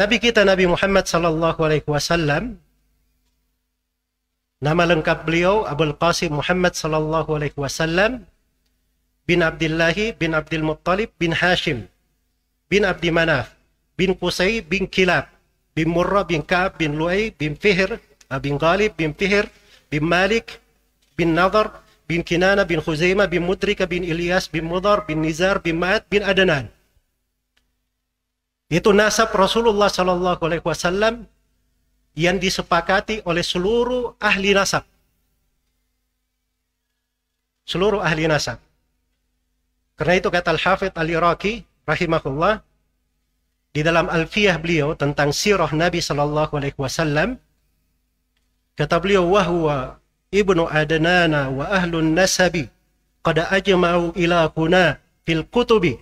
Nabi kita Nabi Muhammad sallallahu alaihi wasallam nama lengkap beliau Abdul Qasim Muhammad sallallahu alaihi wasallam bin Abdullah bin Abdul Muttalib bin Hashim bin Abdi Manaf bin Qusay bin Kilab bin Murrah bin Ka'ab bin Lu'ay bin Fihr bin Ghalib bin Fihr bin Malik bin Nadar bin Kinana bin Khuzaimah bin Mudrika bin Ilyas bin Mudar bin Nizar bin Ma'ad bin Adnan. Itu nasab Rasulullah Sallallahu Alaihi Wasallam yang disepakati oleh seluruh ahli nasab. Seluruh ahli nasab. Karena itu kata Al-Hafidh Al-Iraqi rahimahullah di dalam Alfiyah beliau tentang sirah Nabi Sallallahu Alaihi Wasallam kata beliau wahwa ibnu adnana wa ahlun nasabi qad ajma'u ila kuna fil kutubi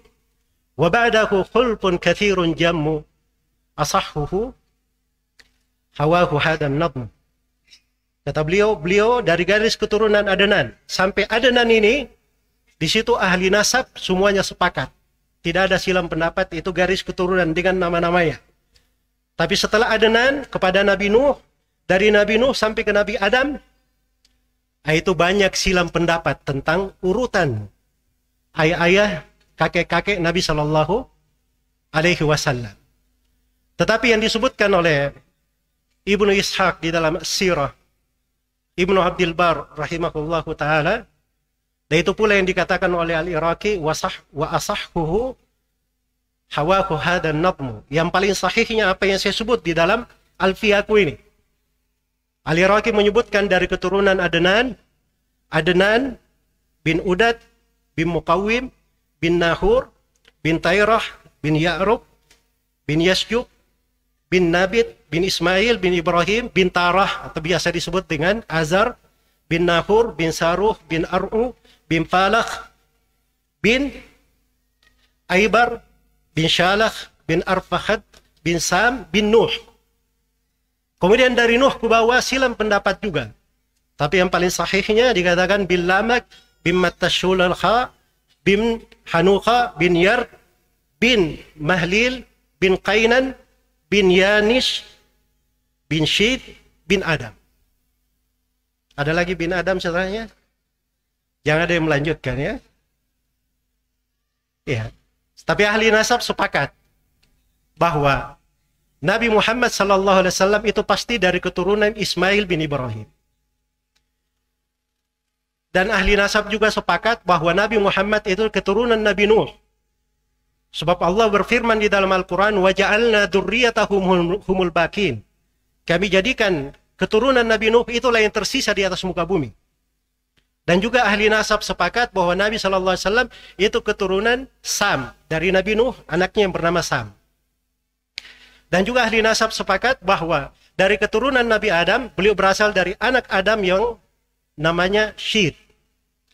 ba'dahu khulfun kathirun jammu asahhuhu hawahu hadan nadm kata beliau beliau dari garis keturunan Adnan sampai Adnan ini di situ ahli nasab semuanya sepakat. Tidak ada silam pendapat itu garis keturunan dengan nama-namanya. Tapi setelah Adnan kepada Nabi Nuh dari Nabi Nuh sampai ke Nabi Adam itu banyak silam pendapat tentang urutan ayah-ayah kakek-kakek Nabi Shallallahu Alaihi Wasallam. Tetapi yang disebutkan oleh Ibnu Ishaq di dalam Sirah Ibnu Abdul Bar rahimahullahu taala dan itu pula yang dikatakan oleh Al-Iraqi wasah wa asahhuhu hawahu hadan nadmu. Yang paling sahihnya apa yang saya sebut di dalam Alfiyaku ini. Al-Iraqi menyebutkan dari keturunan Adnan, Adnan bin Udad bin Muqawim bin Nahur bin Tayrah bin Ya'rub bin Yasjub bin Nabit bin Ismail bin Ibrahim bin Tarah atau biasa disebut dengan Azar bin Nahur bin Saruh bin Ar'u bin Falakh bin Aibar bin Shalakh bin Arfahad bin Sam bin Nuh Kemudian dari Nuh ke bawah silam pendapat juga. Tapi yang paling sahihnya dikatakan bin Lamak bin Matashul Kha bin Hanuka bin Yar bin Mahlil bin Qainan bin Yanis bin Syid bin Adam. Ada lagi bin Adam setelahnya? Jangan ada yang melanjutkan ya. Ya. Tapi ahli nasab sepakat bahwa Nabi Muhammad sallallahu alaihi wasallam itu pasti dari keturunan Ismail bin Ibrahim. Dan ahli nasab juga sepakat bahwa Nabi Muhammad itu keturunan Nabi Nuh. Sebab Allah berfirman di dalam Al-Quran, وَجَعَلْنَا ذُرِّيَّتَهُمْ humul bakin. Kami jadikan keturunan Nabi Nuh itulah yang tersisa di atas muka bumi. Dan juga ahli nasab sepakat bahwa Nabi SAW itu keturunan Sam. Dari Nabi Nuh, anaknya yang bernama Sam. Dan juga ahli nasab sepakat bahwa dari keturunan Nabi Adam, beliau berasal dari anak Adam yang namanya Syed.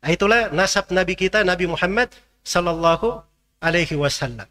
Itulah nasab Nabi kita, Nabi Muhammad sallallahu alaihi wasallam.